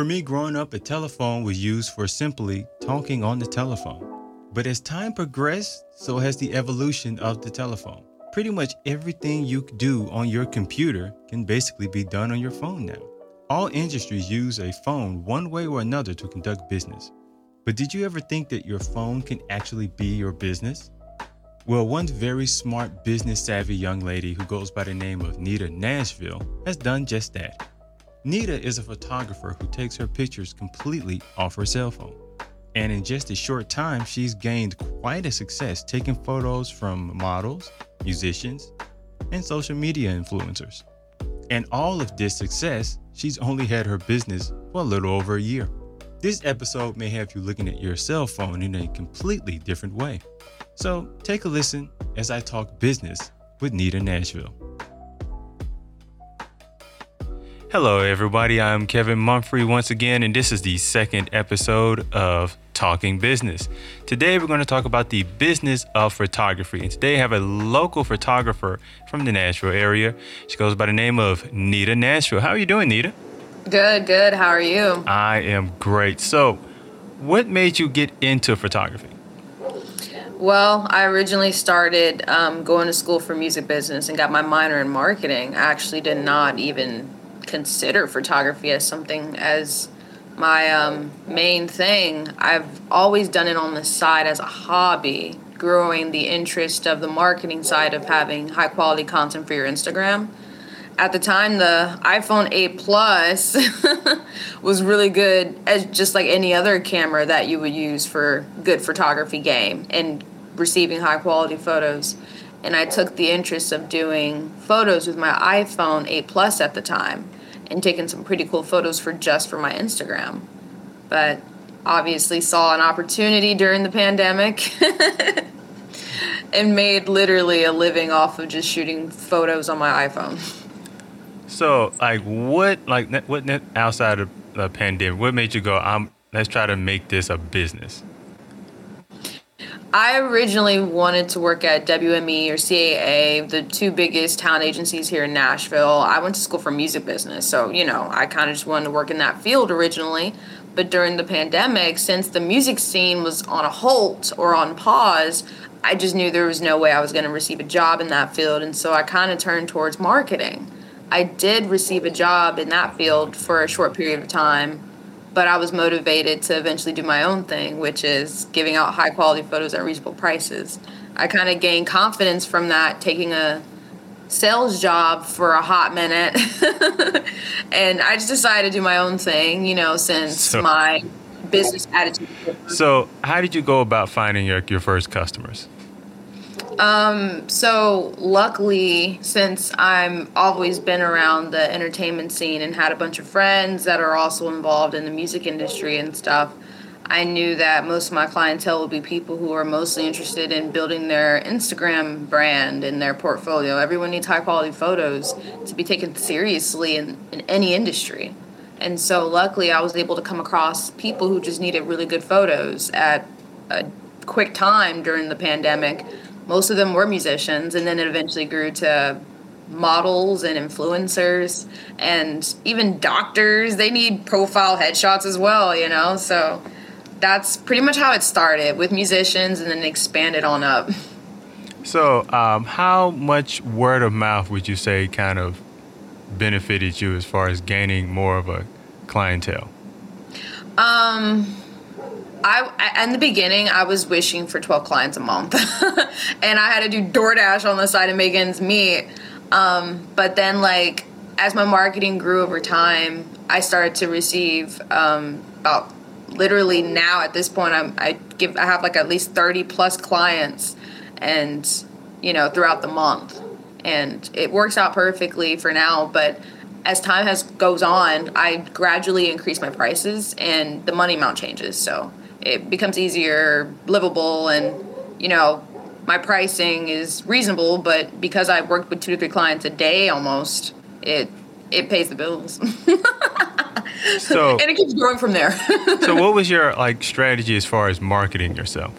For me, growing up, a telephone was used for simply talking on the telephone. But as time progressed, so has the evolution of the telephone. Pretty much everything you do on your computer can basically be done on your phone now. All industries use a phone one way or another to conduct business. But did you ever think that your phone can actually be your business? Well, one very smart, business savvy young lady who goes by the name of Nita Nashville has done just that. Nita is a photographer who takes her pictures completely off her cell phone. And in just a short time, she's gained quite a success taking photos from models, musicians, and social media influencers. And all of this success, she's only had her business for a little over a year. This episode may have you looking at your cell phone in a completely different way. So take a listen as I talk business with Nita Nashville. Hello, everybody. I'm Kevin Mumphrey once again, and this is the second episode of Talking Business. Today, we're going to talk about the business of photography. And today, I have a local photographer from the Nashville area. She goes by the name of Nita Nashville. How are you doing, Nita? Good, good. How are you? I am great. So, what made you get into photography? Well, I originally started um, going to school for music business and got my minor in marketing. I actually did not even consider photography as something as my um, main thing. I've always done it on the side as a hobby, growing the interest of the marketing side of having high quality content for your Instagram. At the time, the iPhone 8 Plus was really good as just like any other camera that you would use for good photography game and receiving high quality photos. And I took the interest of doing photos with my iPhone 8 Plus at the time and taken some pretty cool photos for just for my Instagram. But obviously saw an opportunity during the pandemic and made literally a living off of just shooting photos on my iPhone. So, like, what, like, what outside of the pandemic, what made you go, "I'm let's try to make this a business"? I originally wanted to work at WME or CAA, the two biggest talent agencies here in Nashville. I went to school for music business, so you know, I kind of just wanted to work in that field originally. But during the pandemic, since the music scene was on a halt or on pause, I just knew there was no way I was going to receive a job in that field, and so I kind of turned towards marketing. I did receive a job in that field for a short period of time but I was motivated to eventually do my own thing, which is giving out high quality photos at reasonable prices. I kind of gained confidence from that, taking a sales job for a hot minute. and I just decided to do my own thing, you know, since so, my business attitude. So, how did you go about finding your, your first customers? Um, so luckily, since I'm always been around the entertainment scene and had a bunch of friends that are also involved in the music industry and stuff, I knew that most of my clientele would be people who are mostly interested in building their Instagram brand and their portfolio. Everyone needs high quality photos to be taken seriously in, in any industry. And so luckily I was able to come across people who just needed really good photos at a quick time during the pandemic most of them were musicians, and then it eventually grew to models and influencers and even doctors. They need profile headshots as well, you know? So that's pretty much how it started with musicians and then expanded on up. So, um, how much word of mouth would you say kind of benefited you as far as gaining more of a clientele? Um, I in the beginning I was wishing for 12 clients a month, and I had to do DoorDash on the side of Megan's meat. Um, but then like as my marketing grew over time, I started to receive um, about literally now at this point I'm, I give I have like at least 30 plus clients, and you know throughout the month, and it works out perfectly for now, but as time has goes on, I gradually increase my prices and the money amount changes. So it becomes easier, livable, and you know, my pricing is reasonable. But because I work with two to three clients a day, almost, it it pays the bills. so and it keeps growing from there. so, what was your like strategy as far as marketing yourself?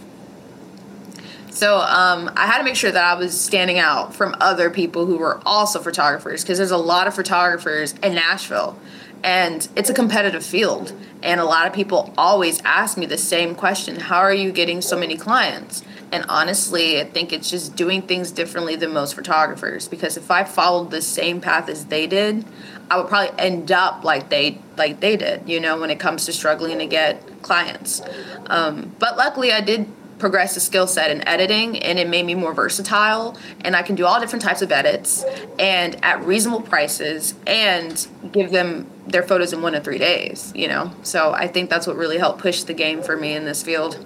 So um, I had to make sure that I was standing out from other people who were also photographers because there's a lot of photographers in Nashville and it's a competitive field. And a lot of people always ask me the same question How are you getting so many clients? And honestly, I think it's just doing things differently than most photographers because if I followed the same path as they did, I would probably end up like they like they did, you know, when it comes to struggling to get clients. Um, but luckily, I did progress the skill set in editing and it made me more versatile and I can do all different types of edits and at reasonable prices and give them their photos in one to three days, you know? So I think that's what really helped push the game for me in this field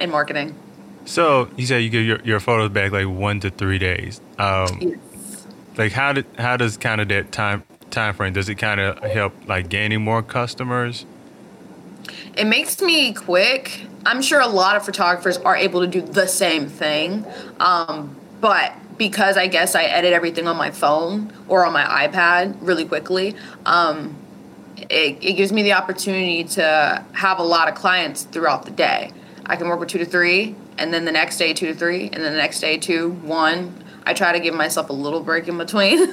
in marketing. So you said you get your, your photos back like one to three days. Um, yes. Like how did how does kind of that time time frame does it kind of help like gaining more customers? It makes me quick. I'm sure a lot of photographers are able to do the same thing, um, but because I guess I edit everything on my phone or on my iPad really quickly, um, it, it gives me the opportunity to have a lot of clients throughout the day. I can work with two to three, and then the next day two to three, and then the next day two, one. I try to give myself a little break in between,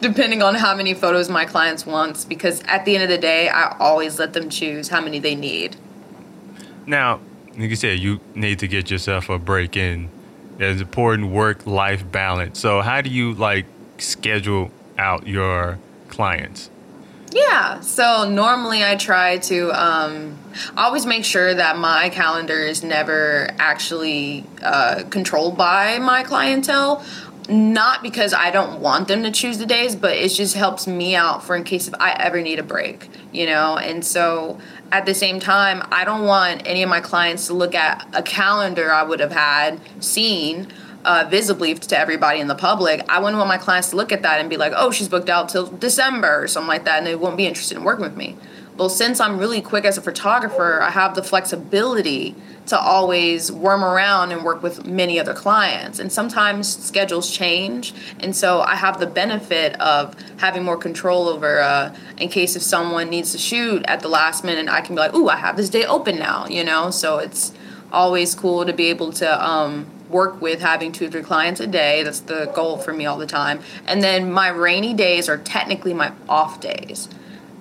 depending on how many photos my clients want, because at the end of the day, I always let them choose how many they need. Now, like you said, you need to get yourself a break in. There's important work life balance. So, how do you like schedule out your clients? Yeah. So normally I try to um, always make sure that my calendar is never actually uh, controlled by my clientele. Not because I don't want them to choose the days, but it just helps me out for in case if I ever need a break, you know? And so at the same time, I don't want any of my clients to look at a calendar I would have had seen uh, visibly to everybody in the public, I wouldn't want my clients to look at that and be like, oh, she's booked out till December or something like that, and they won't be interested in working with me. Well, since I'm really quick as a photographer, I have the flexibility to always worm around and work with many other clients. And sometimes schedules change. And so I have the benefit of having more control over, uh, in case if someone needs to shoot at the last minute, I can be like, ooh, I have this day open now, you know? So it's always cool to be able to um, work with having two or three clients a day. That's the goal for me all the time. And then my rainy days are technically my off days.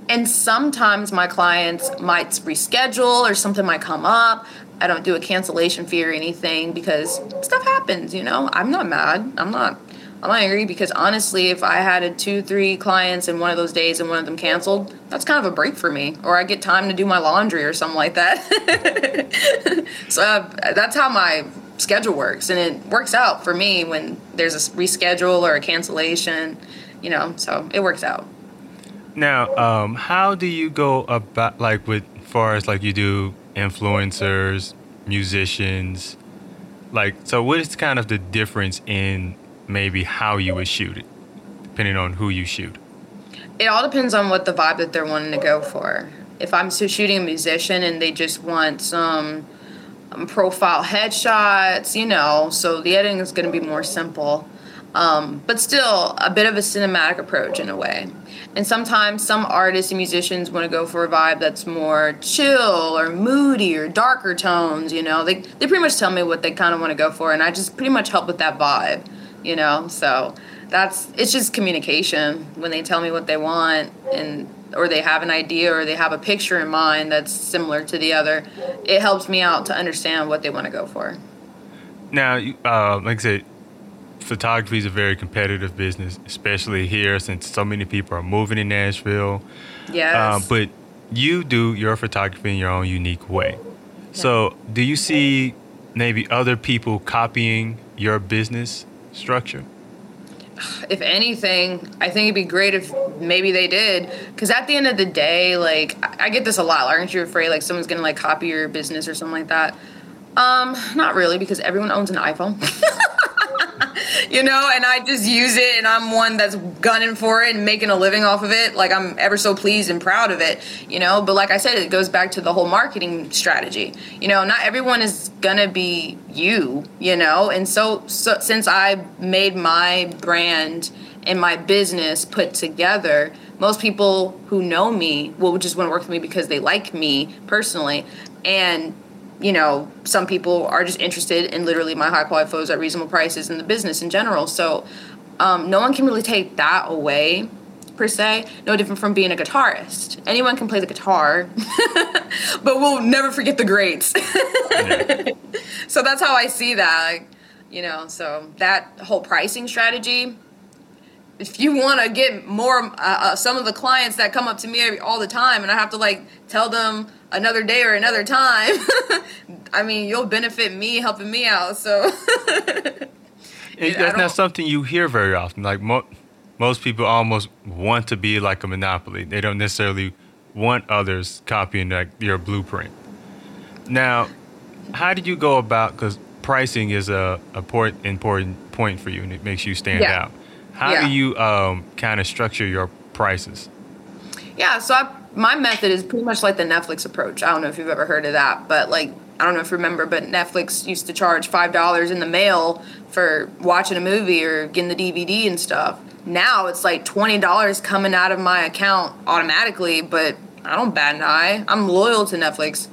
And sometimes my clients might reschedule or something might come up. I don't do a cancellation fee or anything because stuff happens, you know. I'm not mad. I'm not I'm not angry because honestly, if I had a two, three clients in one of those days and one of them canceled, that's kind of a break for me. Or I get time to do my laundry or something like that. so uh, that's how my schedule works and it works out for me when there's a reschedule or a cancellation you know so it works out. Now um, how do you go about like with far as like you do influencers musicians like so what is kind of the difference in maybe how you would shoot it depending on who you shoot? It all depends on what the vibe that they're wanting to go for. If i'm shooting a musician and they just want some um, profile headshots, you know, so the editing is going to be more simple. Um, but still a bit of a cinematic approach in a way. And sometimes some artists and musicians want to go for a vibe that's more chill or moody or darker tones, you know. They, they pretty much tell me what they kind of want to go for, and I just pretty much help with that vibe, you know. So that's it's just communication when they tell me what they want and or they have an idea or they have a picture in mind that's similar to the other, it helps me out to understand what they want to go for. Now, uh, like I said, photography is a very competitive business, especially here since so many people are moving in Nashville. Yes. Um, but you do your photography in your own unique way. Yeah. So, do you see maybe other people copying your business structure? If anything, I think it'd be great if maybe they did. Because at the end of the day, like I get this a lot. Aren't you afraid like someone's gonna like copy your business or something like that? Um, not really, because everyone owns an iPhone. you know, and I just use it and I'm one that's gunning for it and making a living off of it. Like I'm ever so pleased and proud of it, you know. But like I said, it goes back to the whole marketing strategy. You know, not everyone is gonna be you, you know. And so, so since I made my brand and my business put together, most people who know me will just want to work with me because they like me personally. And you know, some people are just interested in literally my high quality photos at reasonable prices and the business in general. So um, no one can really take that away per se. No different from being a guitarist. Anyone can play the guitar, but we'll never forget the greats. so that's how I see that. Like, you know, so that whole pricing strategy. If you want to get more, uh, uh, some of the clients that come up to me all the time, and I have to like tell them another day or another time. I mean, you'll benefit me helping me out. So it, that's not something you hear very often. Like mo- most people almost want to be like a monopoly. They don't necessarily want others copying like your blueprint. Now, how did you go about? Because pricing is a, a port, important point for you, and it makes you stand yeah. out. How yeah. do you um, kind of structure your prices? Yeah, so I, my method is pretty much like the Netflix approach. I don't know if you've ever heard of that, but like I don't know if you remember, but Netflix used to charge five dollars in the mail for watching a movie or getting the DVD and stuff. Now it's like twenty dollars coming out of my account automatically, but I don't bat an eye. I'm loyal to Netflix.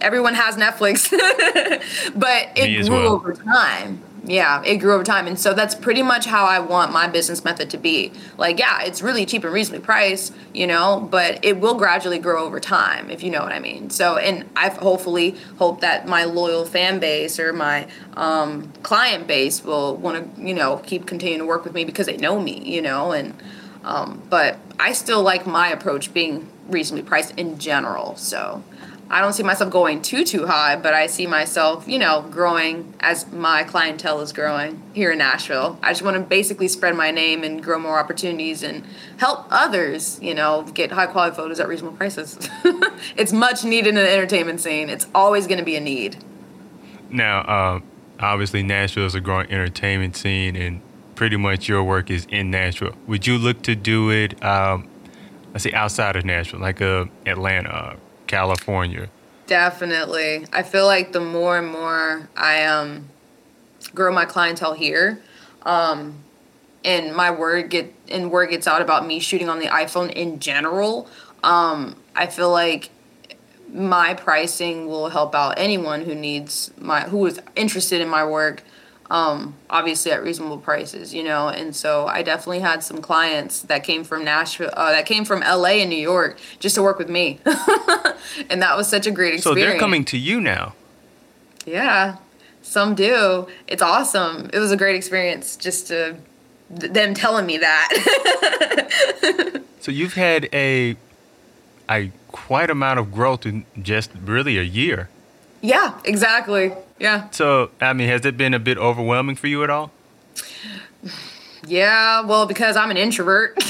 Everyone has Netflix, but it grew well. over time yeah it grew over time. And so that's pretty much how i want my business method to be. Like yeah it's really cheap and reasonably priced you know but it will gradually grow over time if you know what i mean. So and i hopefully hope that my loyal fan base or my um, client base will want to you know keep continuing to work with me because they know me you know and um, but i still like my approach being reasonably priced in general so I don't see myself going too too high, but I see myself, you know, growing as my clientele is growing here in Nashville. I just want to basically spread my name and grow more opportunities and help others, you know, get high quality photos at reasonable prices. it's much needed in the entertainment scene. It's always going to be a need. Now, uh, obviously, Nashville is a growing entertainment scene, and pretty much your work is in Nashville. Would you look to do it? Um, let's say outside of Nashville, like uh, Atlanta, California. Definitely. I feel like the more and more I um grow my clientele here, um, and my word get and word gets out about me shooting on the iPhone in general, um, I feel like my pricing will help out anyone who needs my who is interested in my work um, obviously at reasonable prices, you know. And so I definitely had some clients that came from Nashville, uh, that came from LA and New York just to work with me. and that was such a great experience. So they're coming to you now. Yeah, some do. It's awesome. It was a great experience just to them telling me that. so you've had a a quite amount of growth in just really a year. Yeah, exactly. Yeah. So, I mean, has it been a bit overwhelming for you at all? Yeah, well, because I'm an introvert.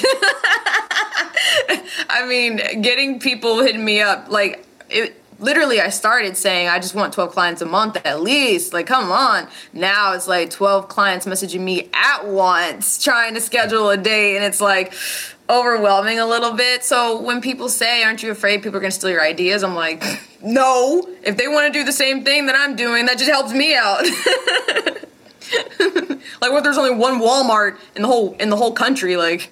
I mean, getting people hitting me up, like, it, literally I started saying I just want 12 clients a month at least. Like, come on. Now it's like 12 clients messaging me at once, trying to schedule a date, and it's like overwhelming a little bit. So when people say, Aren't you afraid people are gonna steal your ideas? I'm like, No. If they wanna do the same thing that I'm doing, that just helps me out. like what there's only one Walmart in the whole in the whole country, like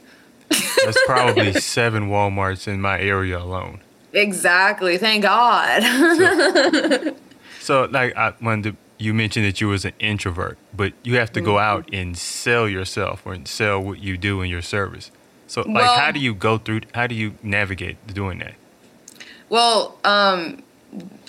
That's probably seven Walmarts in my area alone. Exactly. Thank God. so, so, like I, when the, you mentioned that you was an introvert, but you have to mm-hmm. go out and sell yourself or sell what you do in your service. So, like, well, how do you go through? How do you navigate doing that? Well, um,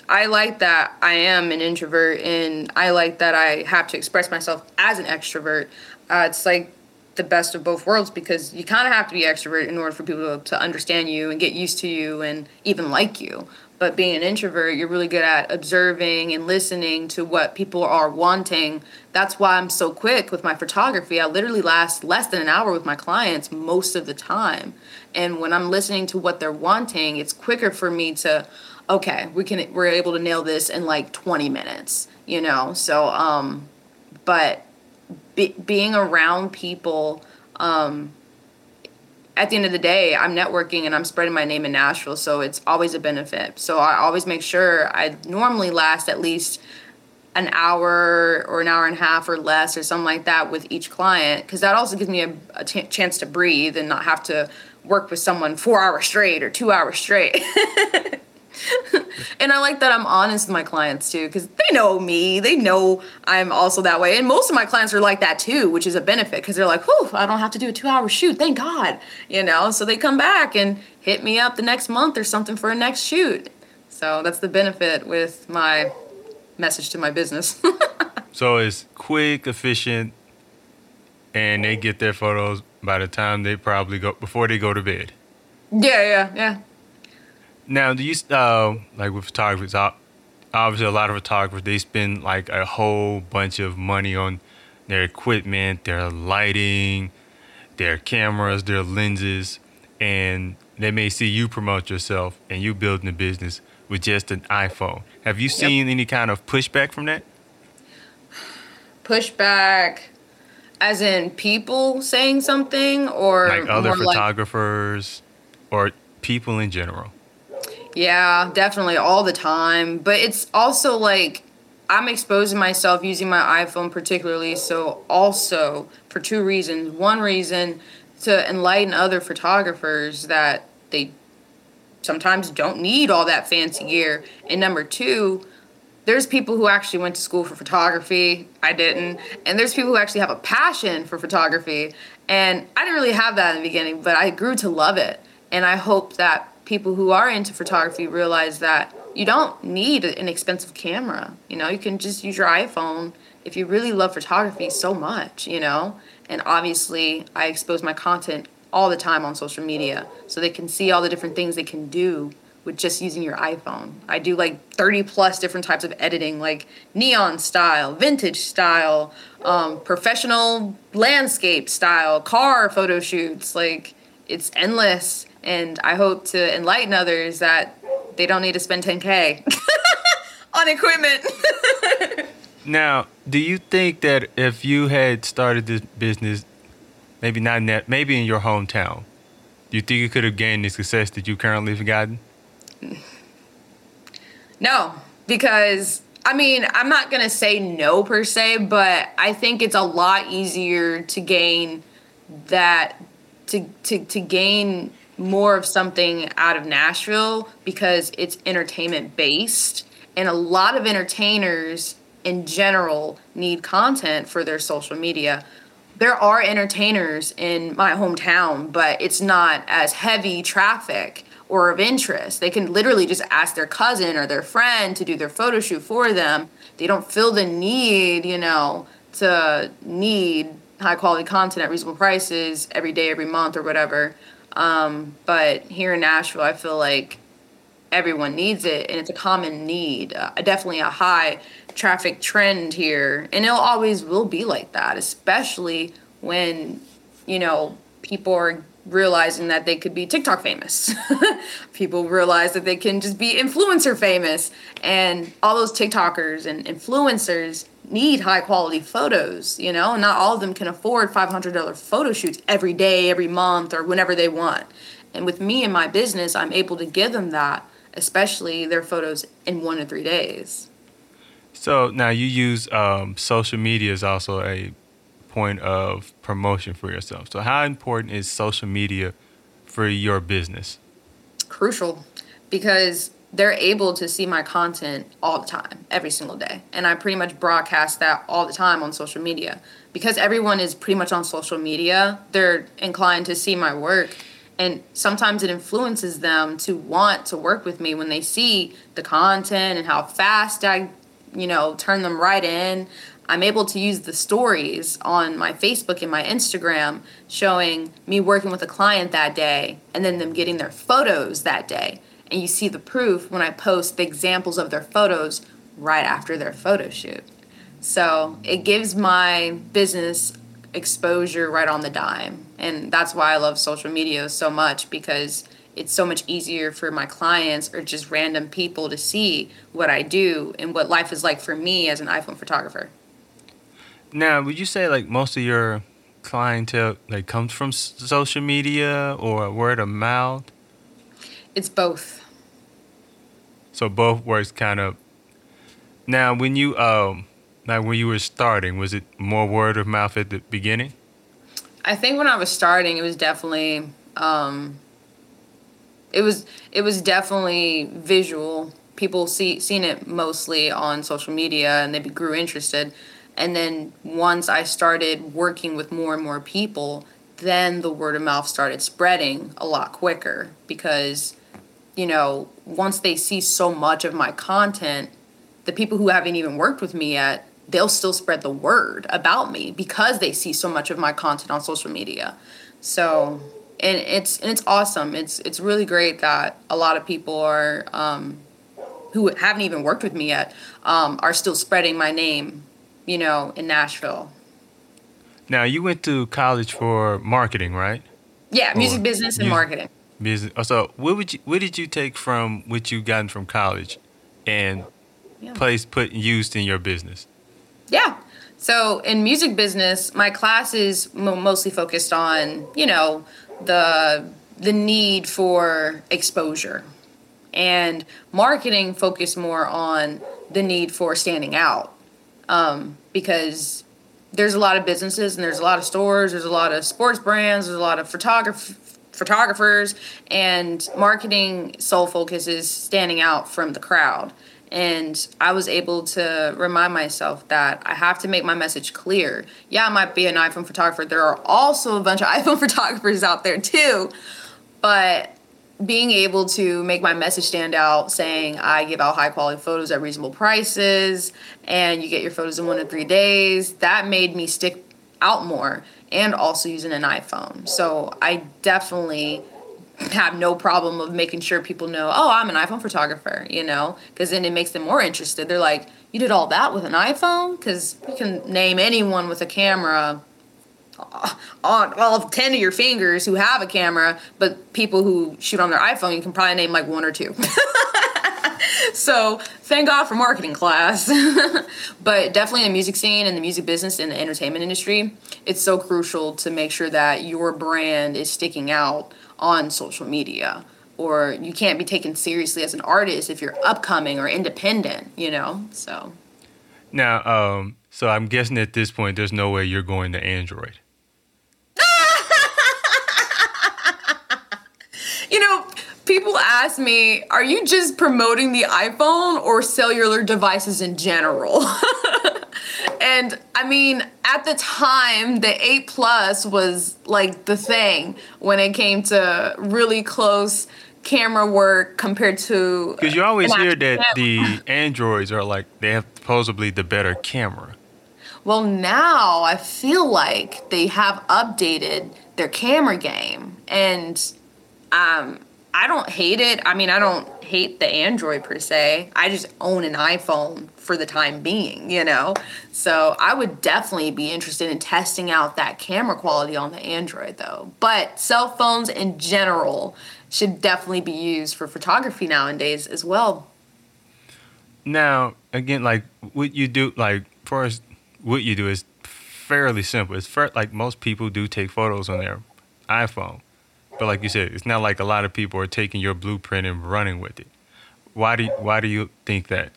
I like that I am an introvert, and I like that I have to express myself as an extrovert. Uh, it's like the best of both worlds because you kind of have to be extrovert in order for people to understand you and get used to you and even like you. But being an introvert, you're really good at observing and listening to what people are wanting. That's why I'm so quick with my photography. I literally last less than an hour with my clients most of the time. And when I'm listening to what they're wanting, it's quicker for me to okay, we can we're able to nail this in like 20 minutes, you know. So um but be, being around people um, at the end of the day i'm networking and i'm spreading my name in nashville so it's always a benefit. So i always make sure i normally last at least an hour or an hour and a half or less or something like that with each client because that also gives me a, a t- chance to breathe and not have to work with someone four hours straight or two hours straight and I like that I'm honest with my clients too, because they know me. They know I'm also that way. And most of my clients are like that too, which is a benefit because they're like, whew, I don't have to do a two hour shoot. Thank God. You know, so they come back and hit me up the next month or something for a next shoot. So that's the benefit with my message to my business. so it's quick, efficient, and they get their photos by the time they probably go before they go to bed. Yeah, yeah, yeah. Now, do you uh, like with photographers? Obviously, a lot of photographers they spend like a whole bunch of money on their equipment, their lighting, their cameras, their lenses, and they may see you promote yourself and you building a business with just an iPhone. Have you seen yep. any kind of pushback from that? Pushback, as in people saying something, or like other photographers, like... or people in general. Yeah, definitely all the time. But it's also like I'm exposing myself using my iPhone particularly. So also for two reasons. One reason to enlighten other photographers that they sometimes don't need all that fancy gear. And number two, there's people who actually went to school for photography. I didn't. And there's people who actually have a passion for photography. And I didn't really have that in the beginning, but I grew to love it. And I hope that people who are into photography realize that you don't need an expensive camera. You know, you can just use your iPhone if you really love photography so much, you know? And obviously, I expose my content all the time on social media so they can see all the different things they can do with just using your iPhone. I do like 30 plus different types of editing, like neon style, vintage style, um, professional landscape style, car photo shoots. Like, it's endless and I hope to enlighten others that they don't need to spend 10K on equipment. now, do you think that if you had started this business, maybe not in that, maybe in your hometown, do you think you could have gained the success that you currently have gotten? No, because I mean, I'm not to say no per se, but I think it's a lot easier to gain that to to to gain more of something out of Nashville because it's entertainment based. And a lot of entertainers in general need content for their social media. There are entertainers in my hometown, but it's not as heavy traffic or of interest. They can literally just ask their cousin or their friend to do their photo shoot for them. They don't feel the need, you know, to need high quality content at reasonable prices every day, every month, or whatever. Um, but here in Nashville, I feel like everyone needs it, and it's a common need. Uh, definitely a high traffic trend here, and it always will be like that, especially when you know people are realizing that they could be TikTok famous. people realize that they can just be influencer famous, and all those TikTokers and influencers need high quality photos, you know? Not all of them can afford $500 photo shoots every day, every month, or whenever they want. And with me and my business, I'm able to give them that, especially their photos in one to three days. So now you use um, social media as also a point of promotion for yourself. So, how important is social media for your business? Crucial because they're able to see my content all the time, every single day. And I pretty much broadcast that all the time on social media. Because everyone is pretty much on social media, they're inclined to see my work. And sometimes it influences them to want to work with me when they see the content and how fast I, you know, turn them right in. I'm able to use the stories on my Facebook and my Instagram showing me working with a client that day and then them getting their photos that day and you see the proof when I post the examples of their photos right after their photo shoot. So it gives my business exposure right on the dime. And that's why I love social media so much because it's so much easier for my clients or just random people to see what I do and what life is like for me as an iPhone photographer. Now, would you say like most of your clientele like comes from social media or word of mouth? It's both. So both works kind of. Now, when you um, like when you were starting, was it more word of mouth at the beginning? I think when I was starting, it was definitely um, it was it was definitely visual. People see seen it mostly on social media, and they grew interested. And then once I started working with more and more people, then the word of mouth started spreading a lot quicker because, you know, once they see so much of my content, the people who haven't even worked with me yet, they'll still spread the word about me because they see so much of my content on social media. So, and it's and it's awesome. It's it's really great that a lot of people are um, who haven't even worked with me yet um, are still spreading my name, you know, in Nashville. Now you went to college for marketing, right? Yeah, music or business and music, marketing. Music. Oh, so, what would you what did you take from what you gotten from college, and yeah. place put used in your business? Yeah. So in music business, my class is mostly focused on you know the the need for exposure, and marketing focused more on the need for standing out, um, because there's a lot of businesses and there's a lot of stores, there's a lot of sports brands, there's a lot of photograph- photographers, and marketing sole focus is standing out from the crowd. And I was able to remind myself that I have to make my message clear. Yeah, I might be an iPhone photographer. There are also a bunch of iPhone photographers out there too. But being able to make my message stand out saying i give out high quality photos at reasonable prices and you get your photos in one to three days that made me stick out more and also using an iphone. So i definitely have no problem of making sure people know oh i'm an iphone photographer you know? Because then it makes them more interested. They're like you did all that with an iphone? Because you can name anyone with a camera on all 10 of your fingers who have a camera, but people who shoot on their iPhone, you can probably name like one or two. so thank God for marketing class. but definitely in the music scene and the music business and the entertainment industry, it's so crucial to make sure that your brand is sticking out on social media. Or you can't be taken seriously as an artist if you're upcoming or independent, you know? So. Now, um, so I'm guessing at this point, there's no way you're going to Android. you know, people ask me, are you just promoting the iPhone or cellular devices in general? and I mean, at the time, the 8 Plus was like the thing when it came to really close camera work compared to. Because you always hear that camera. the Androids are like, they have supposedly the better camera. Well, now I feel like they have updated their camera game. And um, I don't hate it. I mean, I don't hate the Android per se. I just own an iPhone for the time being, you know? So I would definitely be interested in testing out that camera quality on the Android though. But cell phones in general should definitely be used for photography nowadays as well. Now, again, like what you do, like for us, what you do is fairly simple. It's fair, like most people do take photos on their iPhone. But like you said, it's not like a lot of people are taking your blueprint and running with it. Why do you, why do you think that?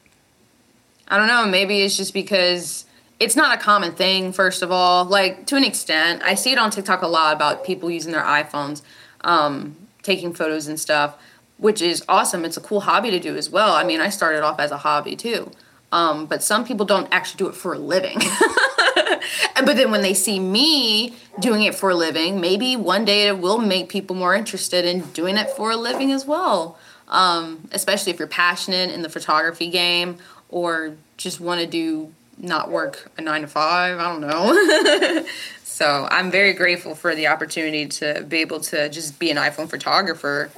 I don't know. Maybe it's just because it's not a common thing. First of all, like to an extent, I see it on TikTok a lot about people using their iPhones, um, taking photos and stuff, which is awesome. It's a cool hobby to do as well. I mean, I started off as a hobby too. Um, but some people don't actually do it for a living. but then when they see me doing it for a living, maybe one day it will make people more interested in doing it for a living as well. Um, especially if you're passionate in the photography game or just want to do not work a nine to five. I don't know. so I'm very grateful for the opportunity to be able to just be an iPhone photographer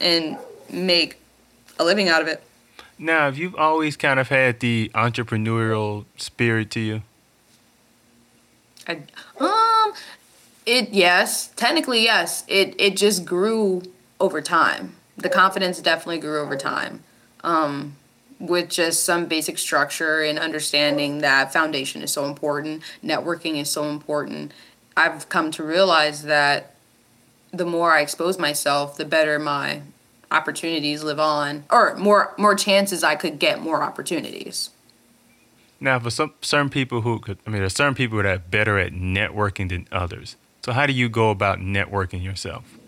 and make a living out of it. Now, have you always kind of had the entrepreneurial spirit to you? I, um, it yes, technically yes. It it just grew over time. The confidence definitely grew over time. Um, with just some basic structure and understanding that foundation is so important, networking is so important. I've come to realize that the more I expose myself, the better my opportunities live on, or more more chances I could get more opportunities. Now, for some certain people who could, I mean, there's certain people that are better at networking than others. So, how do you go about networking yourself?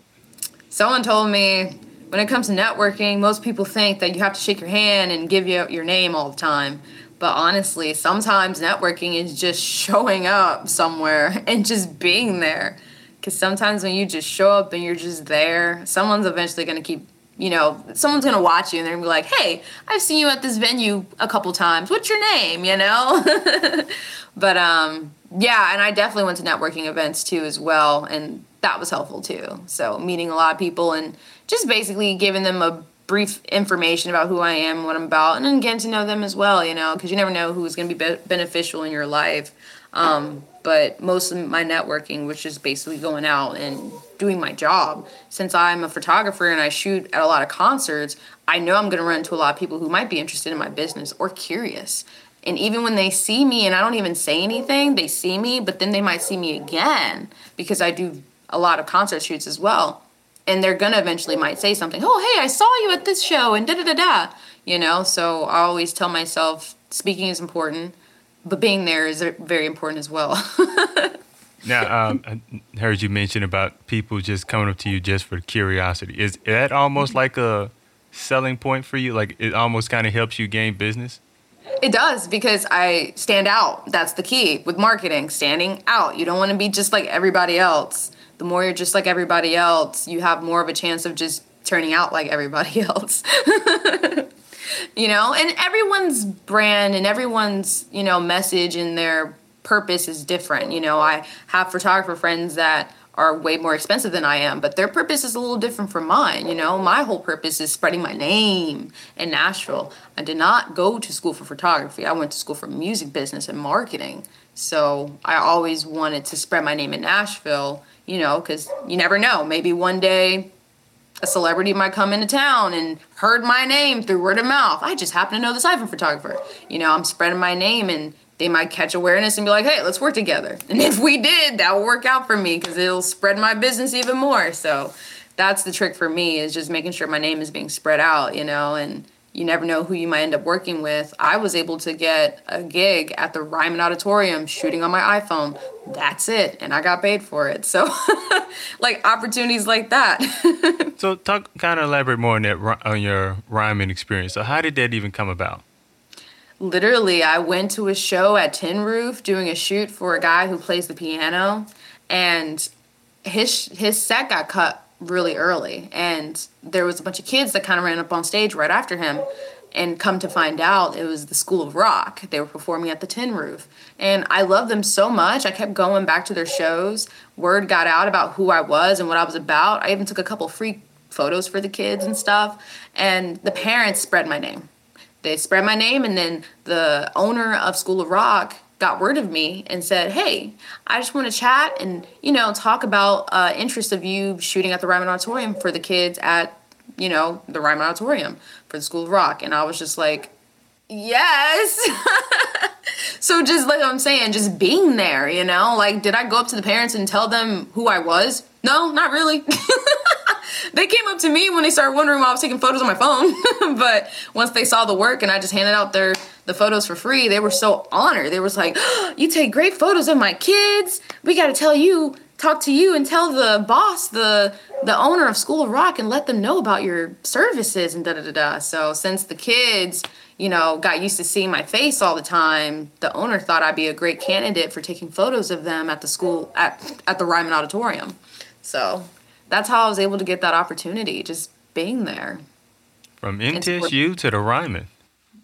Someone told me when it comes to networking, most people think that you have to shake your hand and give you your name all the time. But honestly, sometimes networking is just showing up somewhere and just being there. Because sometimes when you just show up and you're just there, someone's eventually going to keep, you know, someone's to watch you and they're to be like, hey, I've seen you at this venue a couple times. What's your name? You know? but um, yeah, and I definitely went to networking events too as well. And that was helpful too. So meeting a lot of people and just basically giving them a brief information about who I am, what I'm about, and then getting to know them as well, you know, because you never know who's to be, be beneficial in your life. Um, but most of my networking which is basically going out and doing my job. Since I'm a photographer and I shoot at a lot of concerts, I know I'm going to run into a lot of people who might be interested in my business or curious. And even when they see me and I don't even say anything, they see me, but then they might see me again because I do a lot of concert shoots as well and they're gonna eventually might say something oh hey i saw you at this show and da da da da you know so i always tell myself speaking is important but being there is very important as well now um, i heard you mention about people just coming up to you just for curiosity is that almost mm-hmm. like a selling point for you like it almost kind of helps you gain business it does because I stand out. That's the key with marketing, standing out. You don't want to be just like everybody else the more you're just like everybody else, you have more of a chance of just turning out like everybody else. you know, and everyone's brand and everyone's, you know, message and their purpose is different. You know, I have photographer friends that are way more expensive than I am, but their purpose is a little different from mine. You know, my whole purpose is spreading my name in Nashville. I did not go to school for photography. I went to school for music business and marketing. So I always wanted to spread my name in Nashville you know, because you never know. Maybe one day a celebrity might come into town and heard my name through word of mouth. I just happen to know this iPhone photographer. You know, I'm spreading my name and they might catch awareness and be like, hey, let's work together. And if we did, that will work out for me because it'll spread my business even more. So that's the trick for me is just making sure my name is being spread out, you know, and you never know who you might end up working with. I was able to get a gig at the Ryman Auditorium shooting on my iPhone. That's it. And I got paid for it. So, like, opportunities like that. so, talk, kind of elaborate more on that, on your Ryman experience. So, how did that even come about? Literally, I went to a show at Tin Roof doing a shoot for a guy who plays the piano, and his his set got cut really early and there was a bunch of kids that kind of ran up on stage right after him and come to find out it was the school of rock. They were performing at the tin roof. And i loved them so much i kept going back to their shows. Word got out about who i was and what i was about. I even took a couple free photos for the kids and stuff and the parents spread my name they spread my name and then the owner of school of rock got word of me and said, "Hey, I just want to chat and you know talk about uh, interest of you shooting at the Ryman Auditorium for the kids at you know the Ryman Auditorium for the School of Rock." And I was just like, "Yes." so just like I'm saying, just being there, you know, like did I go up to the parents and tell them who I was? No, not really. they came up to me when they started wondering why I was taking photos on my phone. but once they saw the work and I just handed out their the photos for free, they were so honored. They was like, oh, "You take great photos of my kids. We got to tell you, talk to you, and tell the boss, the the owner of School of Rock, and let them know about your services and da da da da." So since the kids, you know, got used to seeing my face all the time, the owner thought I'd be a great candidate for taking photos of them at the school at at the Ryman Auditorium. So that's how I was able to get that opportunity, just being there. From MTSU to the Ryman.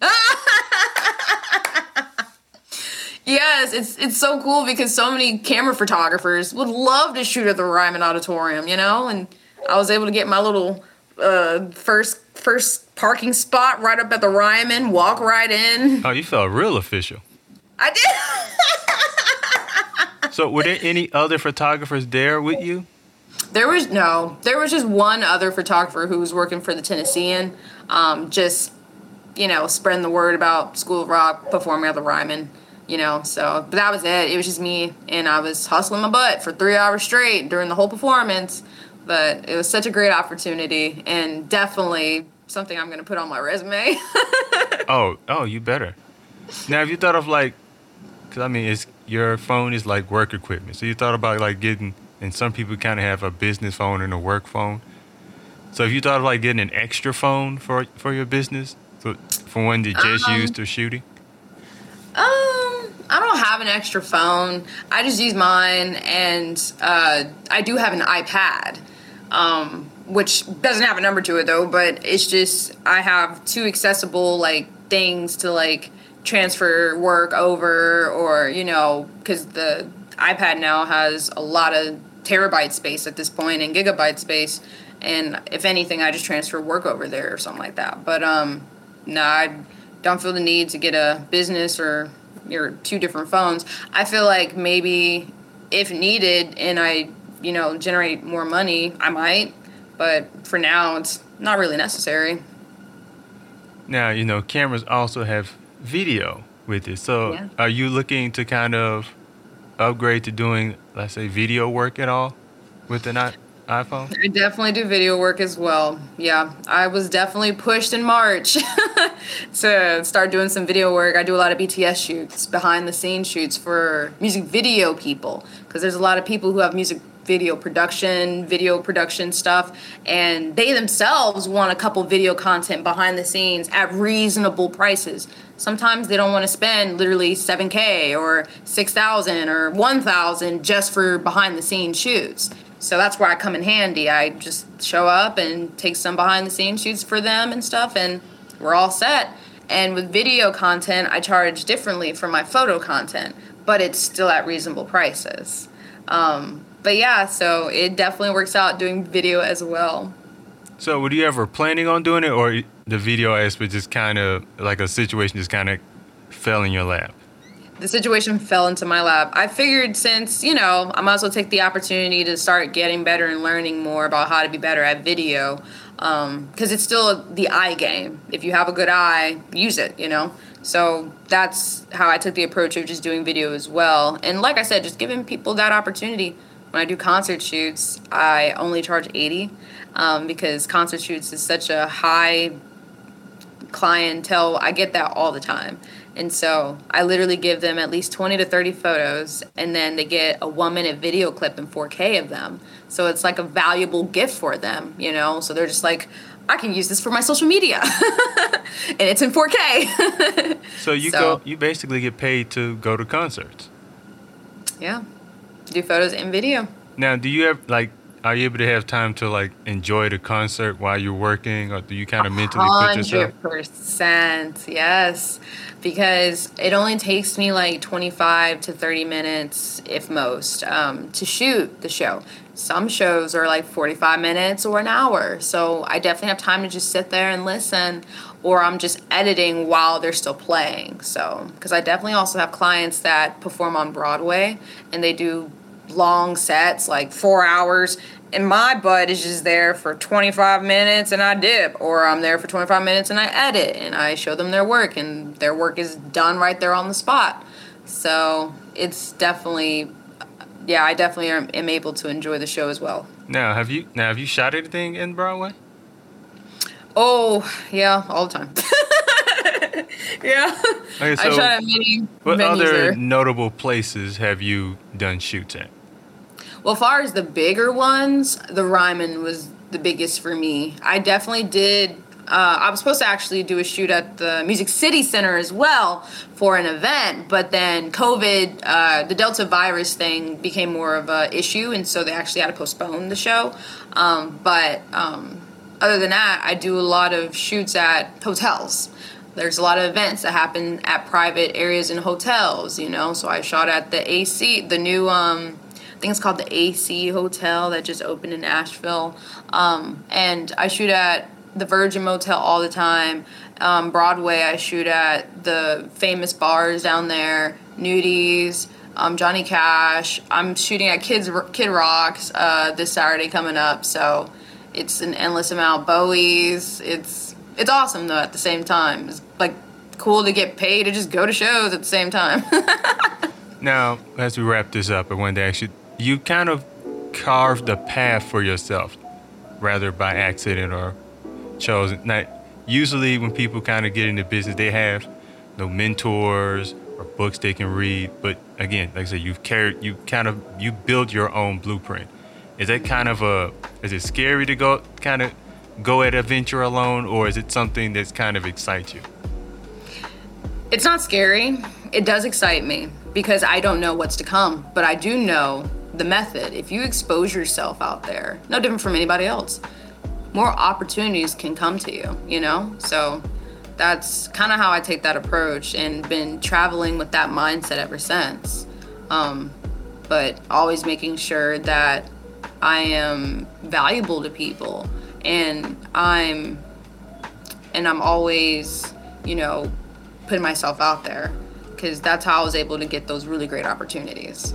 yes, it's it's so cool because so many camera photographers would love to shoot at the Ryman Auditorium, you know, and I was able to get my little uh, first first parking spot right up at the Ryman, walk right in. Oh, you felt real official. I did. so, were there any other photographers there with you? There was no. There was just one other photographer who was working for the Tennessean, um, just you know, spreading the word about School of Rock performing at the Ryman. You know, so but that was it. It was just me, and I was hustling my butt for three hours straight during the whole performance. But it was such a great opportunity, and definitely something I'm going to put on my resume. oh, oh, you better. Now, have you thought of like, because I mean, it's your phone is like work equipment. So you thought about like getting and some people kind of have a business phone and a work phone. So if you thought of like getting an extra phone for for your business, for, for one to just um, use to shooting? Um, I don't have an extra phone. I just use mine, and uh, I do have an iPad, um, which doesn't have a number to it though. But it's just I have two accessible like things to like transfer work over, or you know, because the iPad now has a lot of terabyte space at this point and gigabyte space. And if anything i just transfer work over there or something like that. But um no i don't feel the need to get a business or your two different phones. I feel like maybe if needed and i you know generate more money i might. But for now it's not really necessary. Now you know cameras also have video with it. So yeah. are you looking to kind of upgrade to doing let's say video work at all with an iPhone? I definitely do video work as well. Yeah, I was definitely pushed in March to start doing some video work. I do a lot of BTS shoots, behind the scenes shoots for music video people because there's a lot of people who have music video production, video production stuff, and they themselves want a couple video content behind the scenes at reasonable prices. Sometimes they don't want to spend literally 7k or 6,000 or 1,000 just for behind the scenes shoots. So that's where I come in handy. I just show up and take some behind the scenes shoots for them and stuff, and we're all set. And with video content, I charge differently for my photo content, but it's still at reasonable prices. Um, but yeah, so it definitely works out doing video as well. So, were you ever planning on doing it, or the video aspect just kind of like a situation just kind of fell in your lap? the situation fell into my lap. I figured since, you know, I might as well take the opportunity to start getting better and learning more about how to be better at video. Because um, it's still the eye game. If you have a good eye, use it, you know? So that's how I took the approach of just doing video as well. And like I said, just giving people that opportunity. When I do concert shoots, I only charge 80 um, because concert shoots is such a high clientele. I get that all the time. And so I literally give them at least 20 to 30 photos, and then they get a one minute video clip in 4K of them. So it's like a valuable gift for them, you know? So they're just like, I can use this for my social media, and it's in 4K. so you so, go, you basically get paid to go to concerts. Yeah, do photos and video. Now, do you have like are you able to have time to like enjoy the concert while you're working or do you kind of mentally put yourself? 100% yes. Because it only takes me like 25 to 30 minutes if most um, to shoot the show. Some shows are like 45 minutes or an hour so i definitely have time to just sit there and listen or i'm just editing while they're still playing so. Because i definitely also have clients that perform on broadway and they do long sets, like four hours, and my butt is just there for 25 minutes and I dip, or I'm there for 25 minutes and I edit and I show them their work, and their work is done right there on the spot. So it's definitely, yeah, I definitely am, am able to enjoy the show as well. Now, have you now have you shot anything in Broadway? Oh yeah, all the time. yeah. Okay, so I shot at many. What other there. notable places have you done shoots at? Well, far as the bigger ones, the Ryman was the biggest for me. I definitely did. Uh, I was supposed to actually do a shoot at the Music City Center as well for an event, but then COVID, uh, the Delta virus thing became more of a issue, and so they actually had to postpone the show. Um, but um, other than that, I do a lot of shoots at hotels there's a lot of events that happen at private areas in hotels, you know. So I shot at the AC, the new um, I think it's called the AC Hotel that just opened in Asheville. Um, and I shoot at the Virgin Motel all the time. Um, Broadway, I shoot at the famous bars down there, Nudies, um, Johnny Cash. I'm shooting at Kids Kid Rocks uh, this Saturday coming up, so it's an endless amount. Bowie's. It's it's awesome though. At the same time, it's like cool to get paid to just go to shows at the same time. now, as we wrap this up, I wanted to ask you you kind of carved a path for yourself, rather by accident or chosen. Now, usually when people kind of get into business, they have no mentors or books they can read. But again, like I said, you've carried, you kind of, you built your own blueprint. Is that kind of a, is it scary to go kind of go at a venture alone, or is it something that's kind of excites you? It's not scary. It does excite me because I don't know what's to come, but I do know the method. If you expose yourself out there, no different from anybody else, more opportunities can come to you, you know? So that's kind of how I take that approach and been traveling with that mindset ever since. Um, but always making sure that I am valuable to people and I'm and I'm always, you know, putting myself out there because that's how I was able to get those really great opportunities.